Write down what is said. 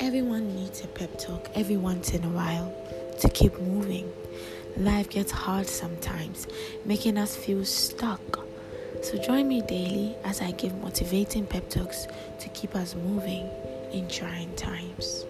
Everyone needs a pep talk every once in a while to keep moving. Life gets hard sometimes, making us feel stuck. So join me daily as I give motivating pep talks to keep us moving in trying times.